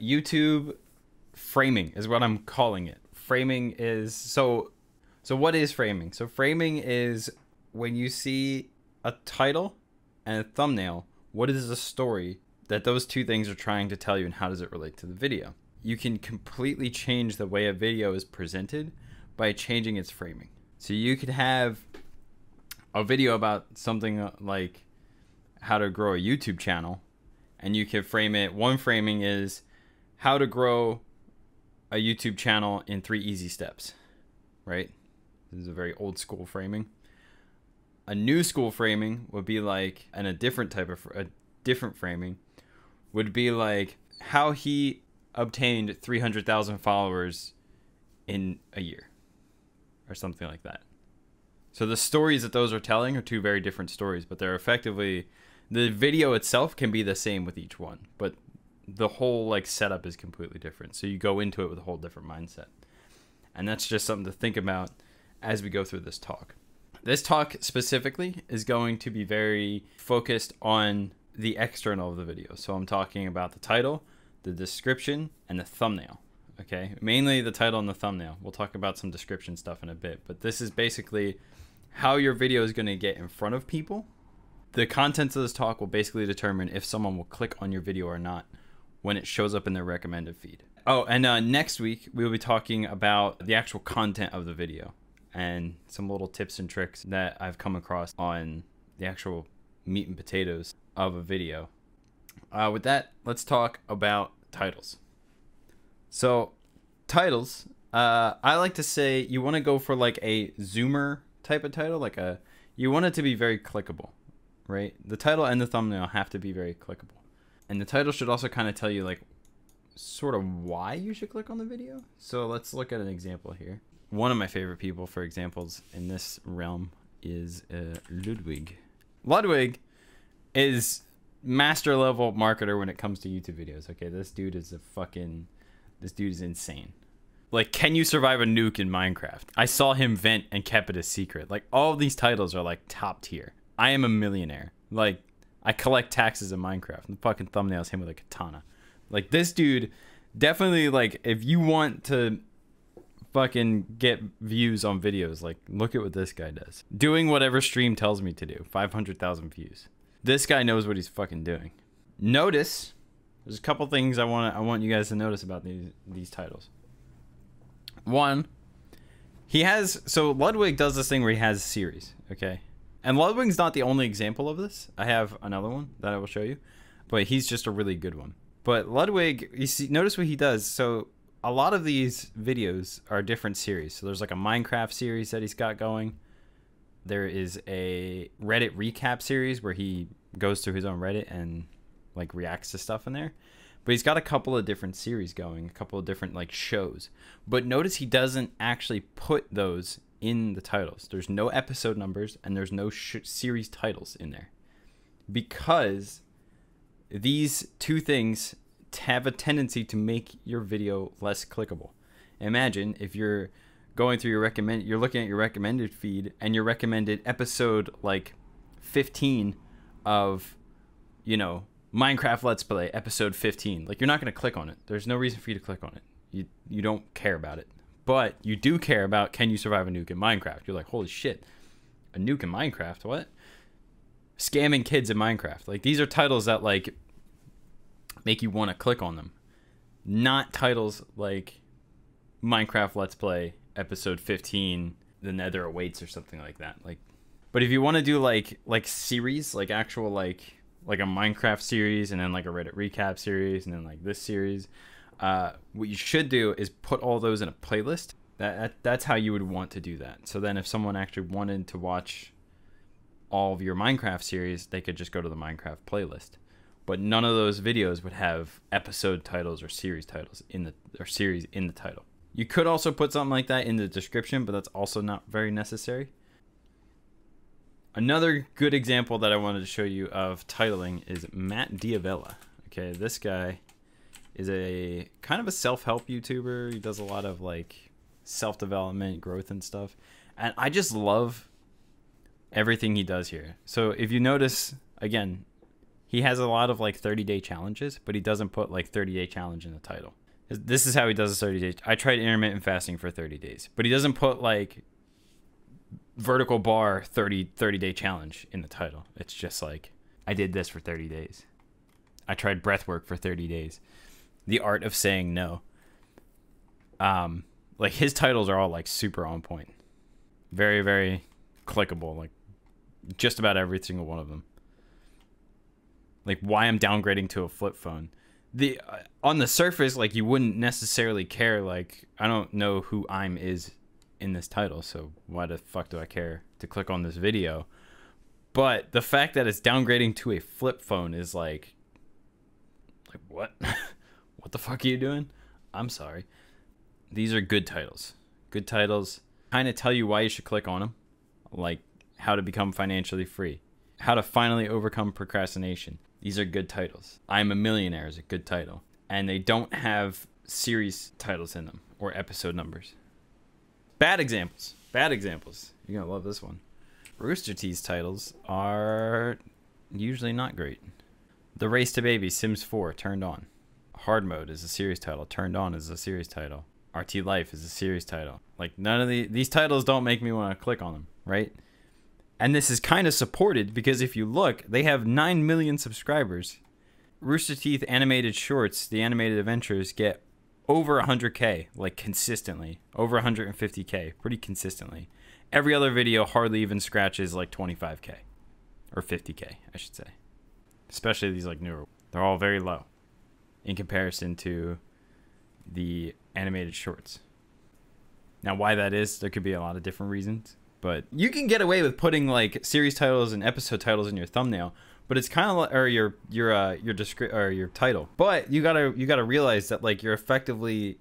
YouTube framing is what I'm calling it. Framing is so so what is framing? So framing is when you see a title and a thumbnail, what is the story that those two things are trying to tell you and how does it relate to the video? You can completely change the way a video is presented by changing its framing. So you could have a video about something like how to grow a YouTube channel and you could frame it one framing is how to grow a YouTube channel in 3 easy steps, right? This is a very old school framing. A new school framing would be like and a different type of a different framing would be like how he obtained 300,000 followers in a year or something like that. So the stories that those are telling are two very different stories, but they're effectively the video itself can be the same with each one, but the whole like setup is completely different. So you go into it with a whole different mindset. And that's just something to think about as we go through this talk. This talk specifically is going to be very focused on the external of the video. So I'm talking about the title, the description, and the thumbnail. Okay, mainly the title and the thumbnail. We'll talk about some description stuff in a bit, but this is basically how your video is going to get in front of people. The contents of this talk will basically determine if someone will click on your video or not when it shows up in their recommended feed. Oh, and uh, next week we will be talking about the actual content of the video and some little tips and tricks that I've come across on the actual meat and potatoes of a video. Uh, with that, let's talk about titles. So, titles, uh, I like to say you want to go for like a zoomer type of title, like a you want it to be very clickable, right? The title and the thumbnail have to be very clickable, and the title should also kind of tell you like sort of why you should click on the video. So let's look at an example here. One of my favorite people for examples in this realm is uh, Ludwig. Ludwig is master level marketer when it comes to YouTube videos. Okay, this dude is a fucking this dude is insane. Like, can you survive a nuke in Minecraft? I saw him vent and kept it a secret. Like, all these titles are like top tier. I am a millionaire. Like, I collect taxes in Minecraft. And the fucking thumbnail is him with a katana. Like, this dude definitely, like, if you want to fucking get views on videos, like, look at what this guy does. Doing whatever stream tells me to do. 500,000 views. This guy knows what he's fucking doing. Notice, there's a couple things I want I want you guys to notice about these these titles. One, he has so Ludwig does this thing where he has series, okay? And Ludwig's not the only example of this. I have another one that I will show you, but he's just a really good one. But Ludwig, you see, notice what he does. So a lot of these videos are different series. So there's like a Minecraft series that he's got going. There is a Reddit recap series where he goes through his own Reddit and like reacts to stuff in there. But he's got a couple of different series going, a couple of different like shows. But notice he doesn't actually put those in the titles. There's no episode numbers and there's no sh- series titles in there. Because these two things have a tendency to make your video less clickable. Imagine if you're going through your recommend you're looking at your recommended feed and your recommended episode like 15 of you know Minecraft Let's Play episode 15. Like you're not going to click on it. There's no reason for you to click on it. You you don't care about it. But you do care about can you survive a nuke in Minecraft? You're like, "Holy shit. A nuke in Minecraft? What?" Scamming kids in Minecraft. Like these are titles that like make you want to click on them. Not titles like Minecraft Let's Play episode 15 The Nether Awaits or something like that. Like but if you want to do like like series, like actual like like a Minecraft series and then like a Reddit recap series and then like this series. Uh, what you should do is put all those in a playlist. That, that that's how you would want to do that. So then if someone actually wanted to watch all of your Minecraft series, they could just go to the Minecraft playlist. But none of those videos would have episode titles or series titles in the or series in the title. You could also put something like that in the description, but that's also not very necessary. Another good example that I wanted to show you of titling is Matt D'Avella. Okay, this guy is a kind of a self-help YouTuber. He does a lot of like self-development, growth and stuff. And I just love everything he does here. So if you notice again, he has a lot of like 30 day challenges, but he doesn't put like 30 day challenge in the title. This is how he does a 30 days. I tried intermittent fasting for 30 days, but he doesn't put like vertical bar 30 30 day challenge in the title. It's just like I did this for 30 days. I tried breath work for 30 days. The art of saying no. Um like his titles are all like super on point. Very very clickable like just about every single one of them. Like why I'm downgrading to a flip phone the uh, on the surface like you wouldn't necessarily care like i don't know who i'm is in this title so why the fuck do i care to click on this video but the fact that it's downgrading to a flip phone is like like what what the fuck are you doing i'm sorry these are good titles good titles kind of tell you why you should click on them like how to become financially free how to finally overcome procrastination these are good titles. I'm a Millionaire is a good title. And they don't have series titles in them or episode numbers. Bad examples. Bad examples. You're going to love this one. Rooster Teeth's titles are usually not great. The Race to Baby, Sims 4, turned on. Hard Mode is a series title. Turned on is a series title. RT Life is a series title. Like none of the these titles don't make me want to click on them, right? And this is kind of supported because if you look, they have 9 million subscribers. Rooster Teeth animated shorts, the animated adventures, get over 100k, like consistently. Over 150k, pretty consistently. Every other video hardly even scratches like 25k. Or 50k, I should say. Especially these like newer. They're all very low in comparison to the animated shorts. Now, why that is, there could be a lot of different reasons but you can get away with putting like series titles and episode titles in your thumbnail but it's kind of like or your your uh your descri- or your title. But you gotta you gotta realize that like you're effectively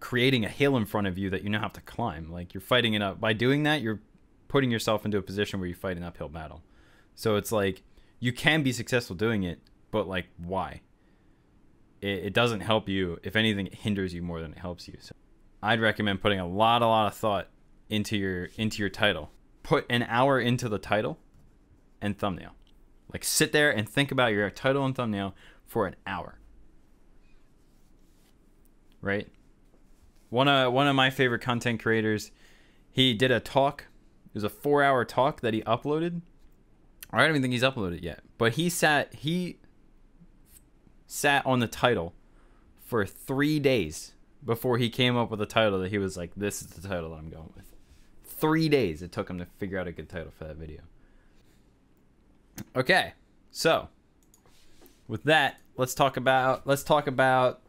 creating a hill in front of you that you now have to climb. Like you're fighting it up. By doing that you're putting yourself into a position where you fight an uphill battle. So it's like you can be successful doing it but like why it, it doesn't help you if anything it hinders you more than it helps you so i'd recommend putting a lot a lot of thought into your into your title. Put an hour into the title and thumbnail. Like sit there and think about your title and thumbnail for an hour. Right? One of one of my favorite content creators, he did a talk. It was a 4-hour talk that he uploaded. I don't even think he's uploaded yet, but he sat he sat on the title for 3 days before he came up with a title that he was like this is the title that I'm going with three days it took him to figure out a good title for that video. Okay, so with that, let's talk about let's talk about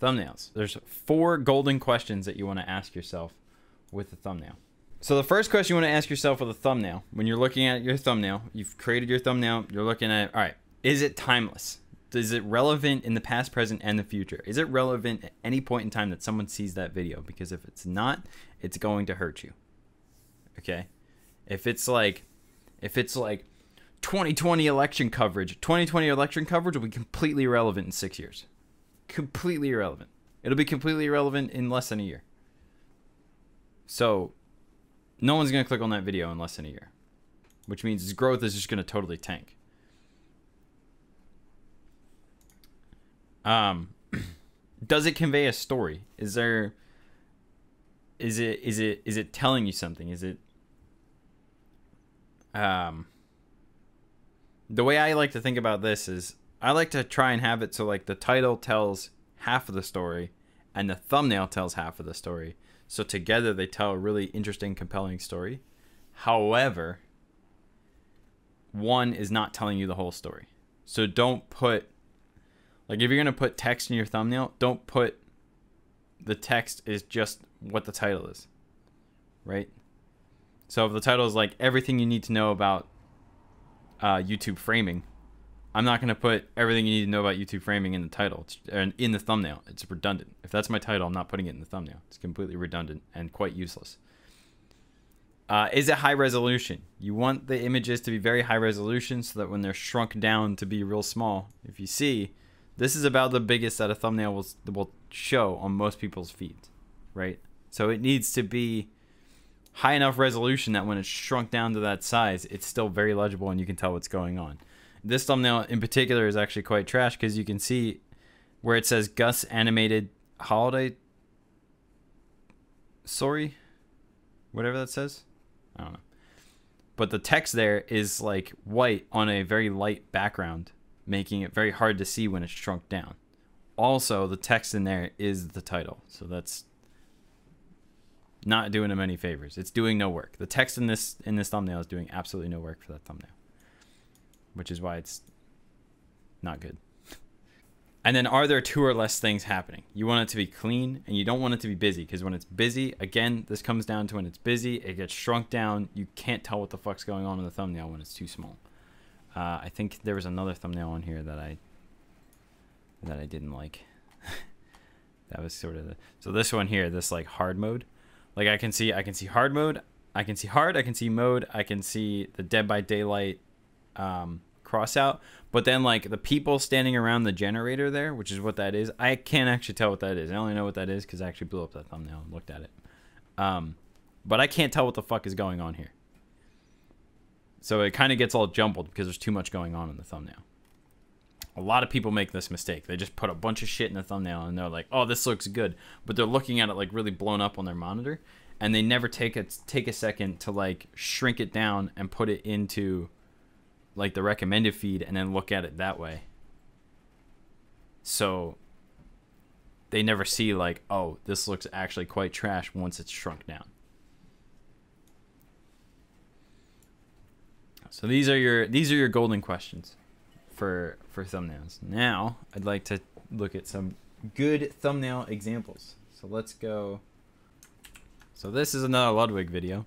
thumbnails. There's four golden questions that you want to ask yourself with a thumbnail. So the first question you want to ask yourself with a thumbnail, when you're looking at your thumbnail, you've created your thumbnail, you're looking at all right, is it timeless? Is it relevant in the past, present, and the future? Is it relevant at any point in time that someone sees that video? Because if it's not, it's going to hurt you. Okay. If it's like, if it's like 2020 election coverage, 2020 election coverage will be completely irrelevant in six years. Completely irrelevant. It'll be completely irrelevant in less than a year. So, no one's going to click on that video in less than a year, which means growth is just going to totally tank. Um, does it convey a story? Is there is it is it is it telling you something? Is it um the way I like to think about this is I like to try and have it so like the title tells half of the story and the thumbnail tells half of the story. So together they tell a really interesting, compelling story. However, one is not telling you the whole story. So don't put like if you're gonna put text in your thumbnail, don't put the text is just what the title is. Right? So if the title is like everything you need to know about uh, YouTube framing, I'm not to put everything you need to know about YouTube framing in the title it's, in the thumbnail. It's redundant. If that's my title, I'm not putting it in the thumbnail. It's completely redundant and quite useless. Uh, is it high resolution? You want the images to be very high resolution so that when they're shrunk down to be real small, if you see, this is about the biggest that a thumbnail will, will show on most people's feeds, right? So it needs to be high enough resolution that when it's shrunk down to that size, it's still very legible and you can tell what's going on. This thumbnail in particular is actually quite trash because you can see where it says Gus animated holiday. Sorry, whatever that says. I don't know. But the text there is like white on a very light background, making it very hard to see when it's shrunk down. Also, the text in there is the title, so that's not doing him any favors. It's doing no work. The text in this in this thumbnail is doing absolutely no work for that thumbnail, which is why it's not good. And then are there two or less things happening? You want it to be clean and you don't want it to be busy because when it's busy, again, this comes down to when it's busy, it gets shrunk down. You can't tell what the fuck's going on in the thumbnail when it's too small. Uh, I think there was another thumbnail on here that I that I didn't like. that was sort of the, so this one here, this like hard mode. Like I can see I can see hard mode, I can see hard, I can see mode, I can see the Dead by Daylight um, cross out, but then like the people standing around the generator there, which is what that is, I can't actually tell what that is. I only know what that is because I actually blew up that thumbnail and looked at it. Um, but I can't tell what the fuck is going on here. So it kind of gets all jumbled because there's too much going on in the thumbnail. A lot of people make this mistake. They just put a bunch of shit in the thumbnail and they're like, "Oh, this looks good," but they're looking at it like really blown up on their monitor, and they never take a take a second to like shrink it down and put it into like the recommended feed and then look at it that way. So they never see like, "Oh, this looks actually quite trash" once it's shrunk down. So these are your these are your golden questions for for thumbnails. Now, I'd like to look at some good thumbnail examples. So let's go So this is another Ludwig video.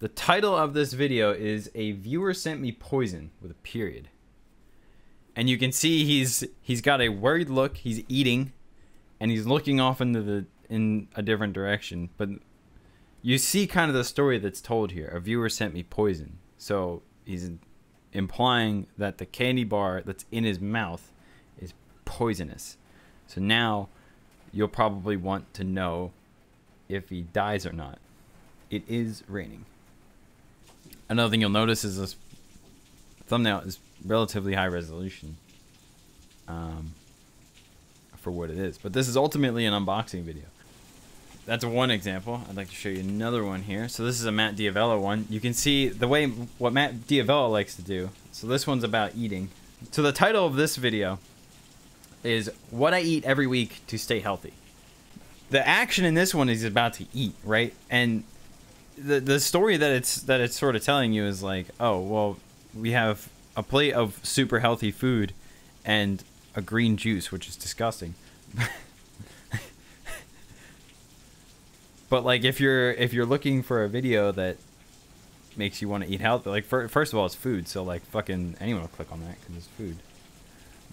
The title of this video is a viewer sent me poison with a period. And you can see he's he's got a worried look, he's eating and he's looking off into the in a different direction, but you see kind of the story that's told here. A viewer sent me poison. So he's implying that the candy bar that's in his mouth is poisonous. So now you'll probably want to know if he dies or not. It is raining. Another thing you'll notice is this thumbnail is relatively high resolution um, for what it is. But this is ultimately an unboxing video that's one example. I'd like to show you another one here. So this is a Matt D'Avella one. You can see the way what Matt D'Avella likes to do. So this one's about eating. So the title of this video is what I eat every week to stay healthy. The action in this one is about to eat, right? And the the story that it's that it's sort of telling you is like, oh, well, we have a plate of super healthy food and a green juice, which is disgusting. but like if you're if you're looking for a video that makes you want to eat healthy, like for, first of all, it's food, so like fucking anyone will click on that because it's food.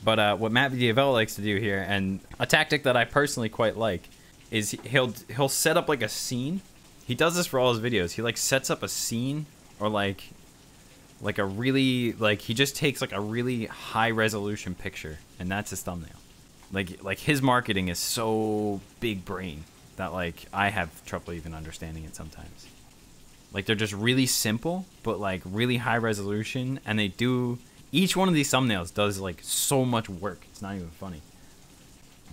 But uh, what Matt D'Avella likes to do here, and a tactic that I personally quite like, is he'll he'll set up like a scene. He does this for all his videos. He like sets up a scene or like like a really like he just takes like a really high resolution picture and that's his thumbnail. Like like his marketing is so big brain that like I have trouble even understanding it sometimes. Like they're just really simple, but like really high resolution, and they do each one of these thumbnails does like so much work. It's not even funny.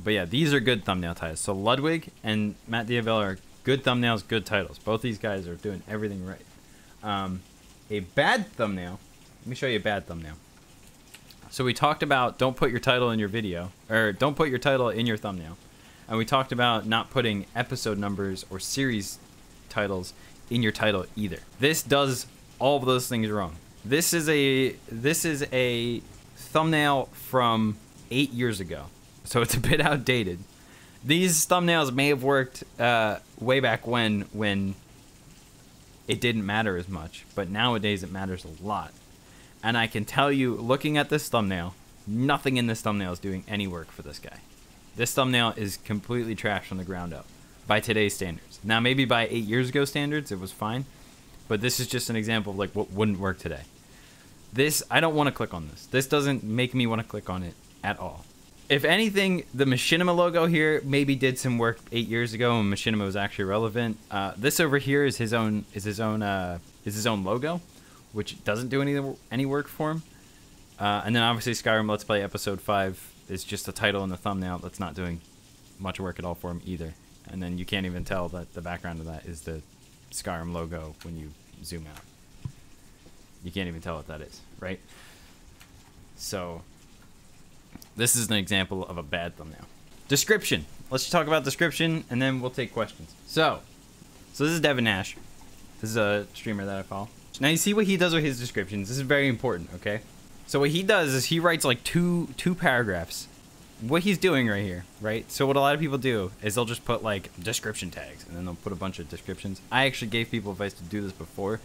But yeah, these are good thumbnail titles. So Ludwig and Matt D'Avella are good thumbnails, good titles. Both these guys are doing everything right. Um, a bad thumbnail. Let me show you a bad thumbnail. So we talked about don't put your title in your video, or don't put your title in your thumbnail and we talked about not putting episode numbers or series titles in your title either. This does all of those things wrong. This is a this is a thumbnail from eight years ago, so it's a bit outdated. These thumbnails may have worked uh, way back when when it didn't matter as much, but nowadays it matters a lot. And I can tell you, looking at this thumbnail, nothing in this thumbnail is doing any work for this guy. This thumbnail is completely trash from the ground up by today's standards. Now, maybe by eight years ago standards, it was fine, but this is just an example of like what wouldn't work today. This, I don't want to click on this. This doesn't make me want to click on it at all. If anything, the Machinima logo here maybe did some work eight years ago when Machinima was actually relevant. Uh, this over here is his own is his own uh, is his own logo, which doesn't do any any work for him. Uh, and then obviously Skyrim Let's Play Episode 5 is just a title and the thumbnail that's not doing much work at all for him either. And then you can't even tell that the background of that is the Skyrim logo when you zoom out. You can't even tell what that is, right? So this is an example of a bad thumbnail. Description. Let's talk about description and then we'll take questions. So, so this is Devin Nash. This is a streamer that I follow. Now you see what he does with his descriptions. This is very important, okay? So what he does is he writes like two two paragraphs. What he's doing right here, right? So what a lot of people do is they'll just put like description tags and then they'll put a bunch of descriptions. I actually gave people advice to do this before.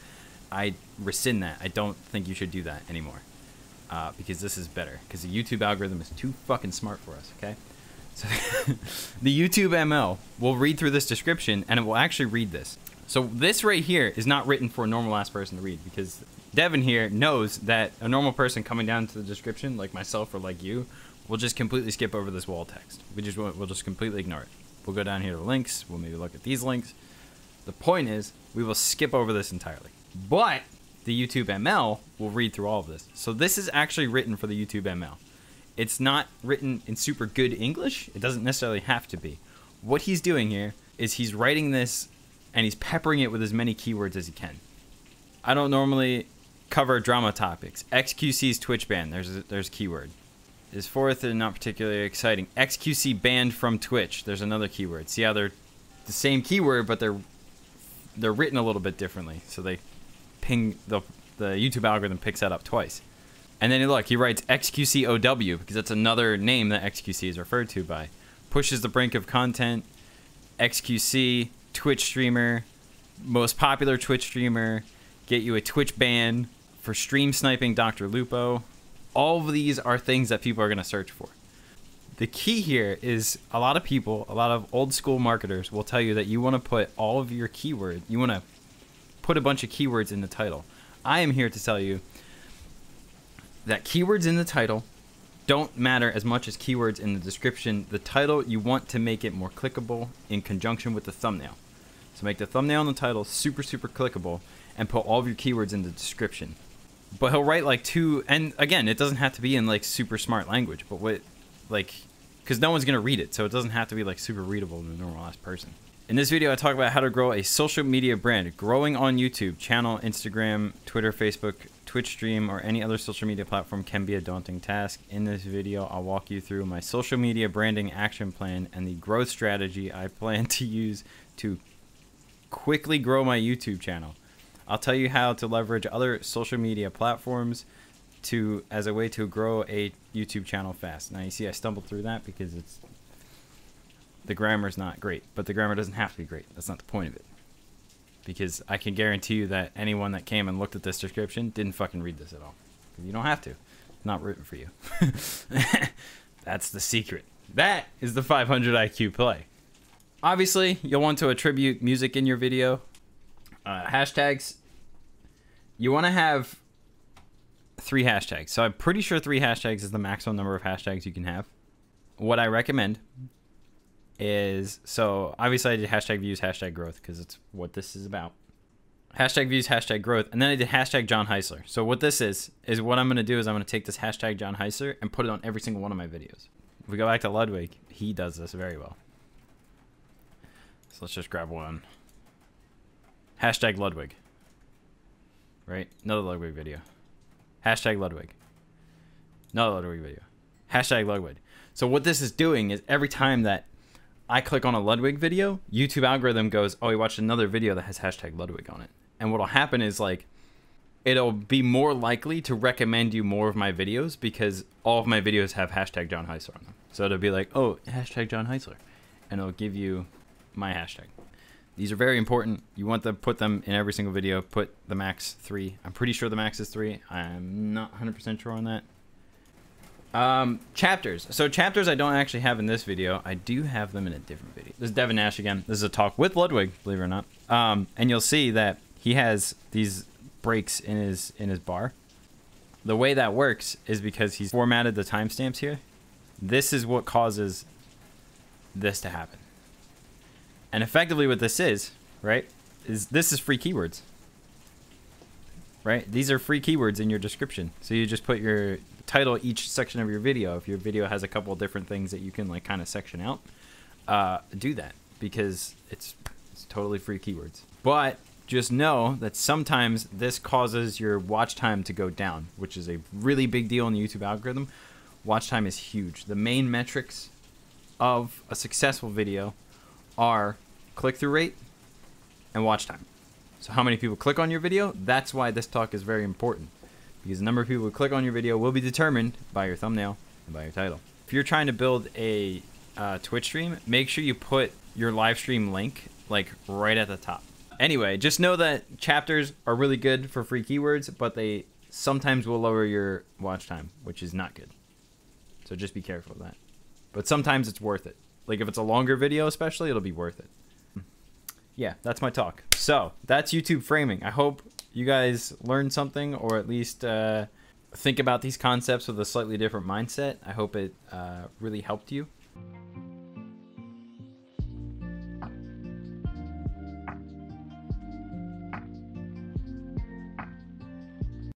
I rescind that. I don't think you should do that anymore. Uh, because this is better. Because the YouTube algorithm is too fucking smart for us, okay? So the YouTube ML will read through this description and it will actually read this. So this right here is not written for a normal ass person to read because Devin here knows that a normal person coming down to the description, like myself or like you, will just completely skip over this wall text. We just we'll just completely ignore it. We'll go down here to links. We'll maybe look at these links. The point is, we will skip over this entirely. But the YouTube ML will read through all of this. So this is actually written for the YouTube ML. It's not written in super good English. It doesn't necessarily have to be. What he's doing here is he's writing this and he's peppering it with as many keywords as he can. I don't normally cover drama topics. XQC's Twitch ban. There's a, there's a keyword. Is fourth and not particularly exciting. XQC banned from Twitch. There's another keyword. See how they're the same keyword, but they're they're written a little bit differently. So they ping the the YouTube algorithm picks that up twice. And then look, he writes XQCOW because that's another name that XQC is referred to by. Pushes the brink of content. XQC Twitch streamer, most popular Twitch streamer, get you a Twitch ban for stream sniping Dr. Lupo. All of these are things that people are going to search for. The key here is a lot of people, a lot of old school marketers will tell you that you want to put all of your keywords, you want to put a bunch of keywords in the title. I am here to tell you that keywords in the title don't matter as much as keywords in the description. The title, you want to make it more clickable in conjunction with the thumbnail. So make the thumbnail and the title super, super clickable and put all of your keywords in the description. But he'll write like two, and again, it doesn't have to be in like super smart language, but what, like, because no one's going to read it, so it doesn't have to be like super readable to a normal ass person. In this video, I talk about how to grow a social media brand, growing on YouTube, channel, Instagram, Twitter, Facebook, Twitch stream, or any other social media platform can be a daunting task. In this video, I'll walk you through my social media branding action plan and the growth strategy I plan to use to quickly grow my YouTube channel. I'll tell you how to leverage other social media platforms to as a way to grow a YouTube channel fast. Now you see I stumbled through that because it's the grammar's not great, but the grammar doesn't have to be great. That's not the point of it. Because I can guarantee you that anyone that came and looked at this description didn't fucking read this at all. You don't have to. It's not written for you. That's the secret. That is the 500 IQ play. Obviously, you'll want to attribute music in your video. Uh, hashtags. You want to have three hashtags. So I'm pretty sure three hashtags is the maximum number of hashtags you can have. What I recommend is so obviously I did hashtag views, hashtag growth because it's what this is about. Hashtag views, hashtag growth, and then I did hashtag John Heisler. So what this is is what I'm gonna do is I'm gonna take this hashtag John Heisler and put it on every single one of my videos. If we go back to Ludwig, he does this very well. So let's just grab one. Hashtag Ludwig. Right? Another Ludwig video. Hashtag Ludwig. Another Ludwig video. Hashtag Ludwig. So what this is doing is every time that I click on a Ludwig video, YouTube algorithm goes, oh, he watched another video that has hashtag Ludwig on it. And what'll happen is like, it'll be more likely to recommend you more of my videos because all of my videos have hashtag John Heisler on them. So it'll be like, oh, hashtag John Heisler. And it'll give you my hashtag. These are very important. You want to put them in every single video. Put the max three. I'm pretty sure the max is three. I'm not 100% sure on that. Um, chapters. So chapters I don't actually have in this video. I do have them in a different video. This is Devin Nash again. This is a talk with Ludwig, believe it or not. Um, and you'll see that he has these breaks in his in his bar. The way that works is because he's formatted the timestamps here. This is what causes this to happen. And effectively what this is, right, is this is free keywords. Right? These are free keywords in your description. So you just put your title each section of your video. If your video has a couple different things that you can like kind of section out, uh, do that because it's it's totally free keywords. But just know that sometimes this causes your watch time to go down, which is a really big deal in the YouTube algorithm. Watch time is huge. The main metrics of a successful video are click through rate and watch time. So how many people click on your video? That's why this talk is very important. Because the number of people who click on your video will be determined by your thumbnail and by your title. If you're trying to build a uh, Twitch stream, make sure you put your live stream link like right at the top. Anyway, just know that chapters are really good for free keywords, but they sometimes will lower your watch time, which is not good. So just be careful of that. But sometimes it's worth it. Like if it's a longer video, especially, it'll be worth it. Yeah, that's my talk. So that's YouTube framing. I hope you guys learned something or at least uh, think about these concepts with a slightly different mindset. I hope it uh, really helped you.